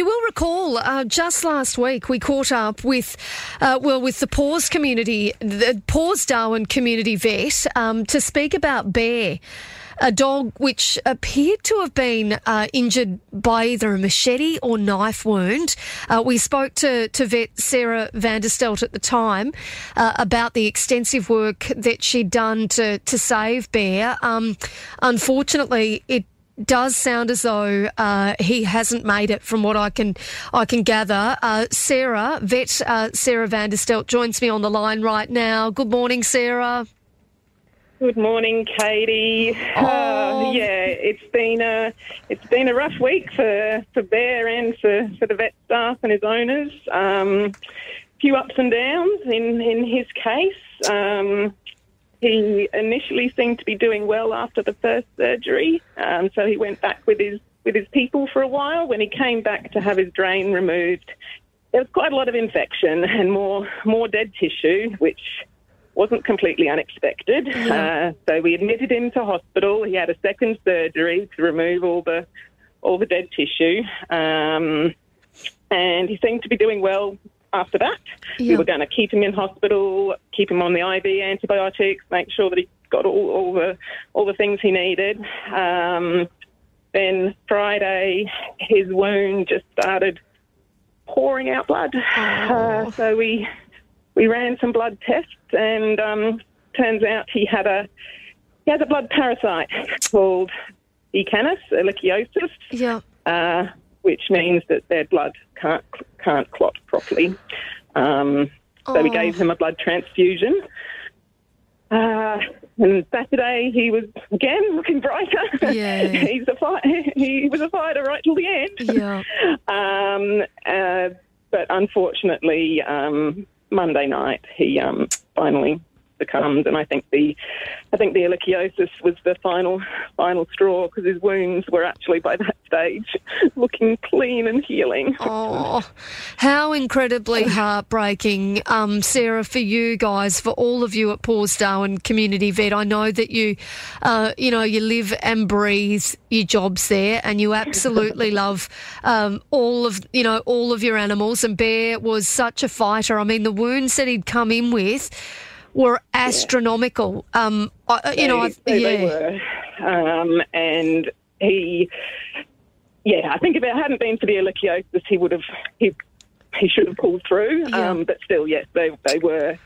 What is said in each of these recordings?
You will recall uh, just last week we caught up with, uh, well, with the Paws community, the Paws Darwin community vet, um, to speak about Bear, a dog which appeared to have been uh, injured by either a machete or knife wound. Uh, we spoke to, to vet Sarah Vanderstelt at the time uh, about the extensive work that she'd done to, to save Bear. Um, unfortunately, it does sound as though uh, he hasn't made it, from what I can I can gather. Uh, Sarah, vet uh, Sarah Vanderstelt, joins me on the line right now. Good morning, Sarah. Good morning, Katie. Oh. yeah, it's been a it's been a rough week for, for Bear and for, for the vet staff and his owners. Um, few ups and downs in in his case. Um, he initially seemed to be doing well after the first surgery, um, so he went back with his with his people for a while. When he came back to have his drain removed, there was quite a lot of infection and more more dead tissue, which wasn't completely unexpected. Uh, so we admitted him to hospital. He had a second surgery to remove all the all the dead tissue, um, and he seemed to be doing well after that. We were going to keep him in hospital, keep him on the IV antibiotics, make sure that he got all, all the all the things he needed. Um, then Friday, his wound just started pouring out blood. Uh, so we we ran some blood tests, and um, turns out he had a he has a blood parasite called E. canis ehrlichiosis, Yeah. uh, which means that their blood can't can't clot properly. Um, so we Oh. gave him a blood transfusion. Uh, and Saturday he was again looking brighter. Yeah. He's a fight. He was a fighter right till the end. Yeah. Um, uh, but unfortunately, um, Monday night he um, finally succumbed, and I think the I think the ehrlichiosis was the final final straw because his wounds were actually by that stage looking clean and healing. Oh, how incredibly heartbreaking, um, Sarah, for you guys, for all of you at Paws Darwin Community Vet. I know that you, uh, you know, you live and breathe your jobs there, and you absolutely love um, all of, you know, all of your animals. And Bear was such a fighter. I mean, the wounds that he'd come in with were astronomical. Um, I, you know, I've, they- they yeah, were, um, and he, yeah, I think if it hadn't been for the ehrlichiosis, he would have he he should have pulled through. Yeah. Um, but still, yes, they they were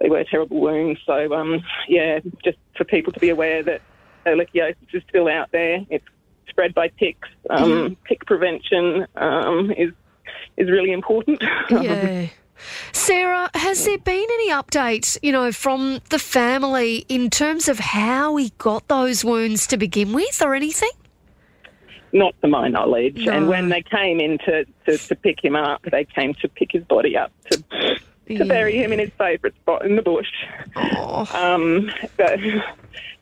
they were terrible wounds. So um, yeah, just for people to be aware that ehrlichiosis is still out there. It's spread by ticks. Um. Tick prevention um, is is really important. Yeah. Sarah, has there been any update, you know, from the family in terms of how he got those wounds to begin with or anything? Not to my knowledge. No. And when they came in to, to, to pick him up, they came to pick his body up to, to Yeah. bury him in his favourite spot in the bush. Oh, Um, but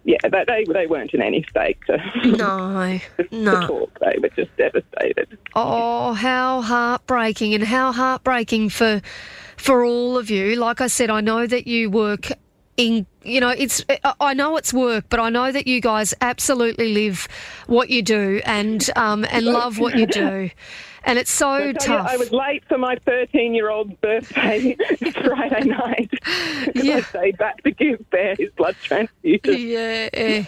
yeah, they, they they weren't in any state to, no, to no. talk. They were just devastated. Oh, how heartbreaking and how heartbreaking for for all of you. Like I said, I know that you work in you know it's I- I know it's work, but I know that you guys absolutely live what you do and um and love what you do. And it's so I tell you, tough. I was late for my 13 year old birthday Friday night Yeah. I stayed back to give Bear his blood transfusion. Yeah.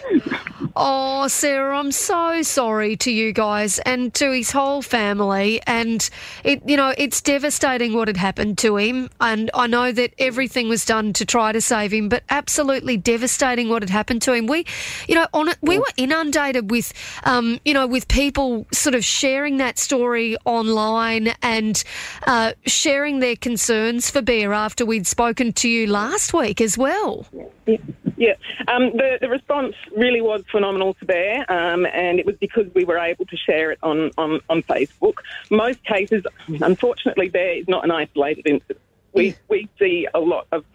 Oh, Sarah, I'm so sorry to you guys and to his whole family. And it, you know, it's devastating what had happened to him. And I know that everything was done to try to save him, but absolutely devastating what had happened to him. We, you know, on we were inundated with, um, you know, with people sort of sharing that story online and uh, sharing their concerns for Bear after we'd spoken to you last week as well. Yeah, yeah. Um, the the response really was phenomenal to Bear, um, and it was because we were able to share it on, on, on Facebook. Most cases, unfortunately, Bear is not an isolated incident. We we see a lot of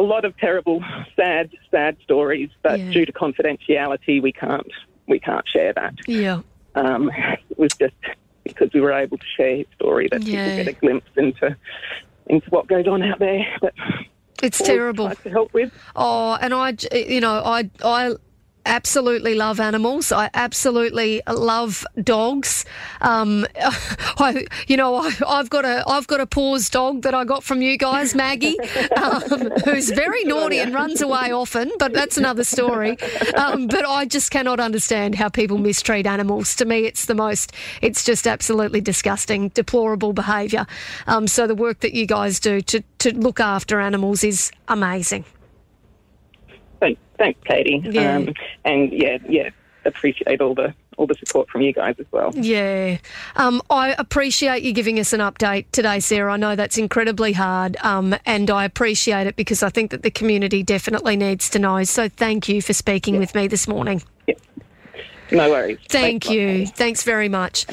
a lot of terrible, sad, sad stories, but Yeah. due to confidentiality, we can't we can't share that. Yeah. Um, it was just because we were able to share his story that Yeah. people get a glimpse into into what goes on out there. But It's terrible. to help with. Oh, and I, you know, I, I absolutely love animals. I absolutely love dogs. Um, I, you know, I, have got a I've got a paws dog that I got from you guys, Maggie, um, who's very naughty and runs away often, but that's another story. Um, but I just cannot understand how people mistreat animals. To me, it's the most. It's just absolutely disgusting, deplorable behaviour. Um, so the work that you guys do to to look after animals is amazing. Thanks, thanks, Katie. Yeah. Um, and yeah, yeah, appreciate all the all the support from you guys as well. Yeah. Um, I appreciate you giving us an update today, Sarah. I know that's incredibly hard, um, and I appreciate it because I think that the community definitely needs to know. So thank you for speaking with me this morning. No worries. Thank Thanks you. Thanks very much.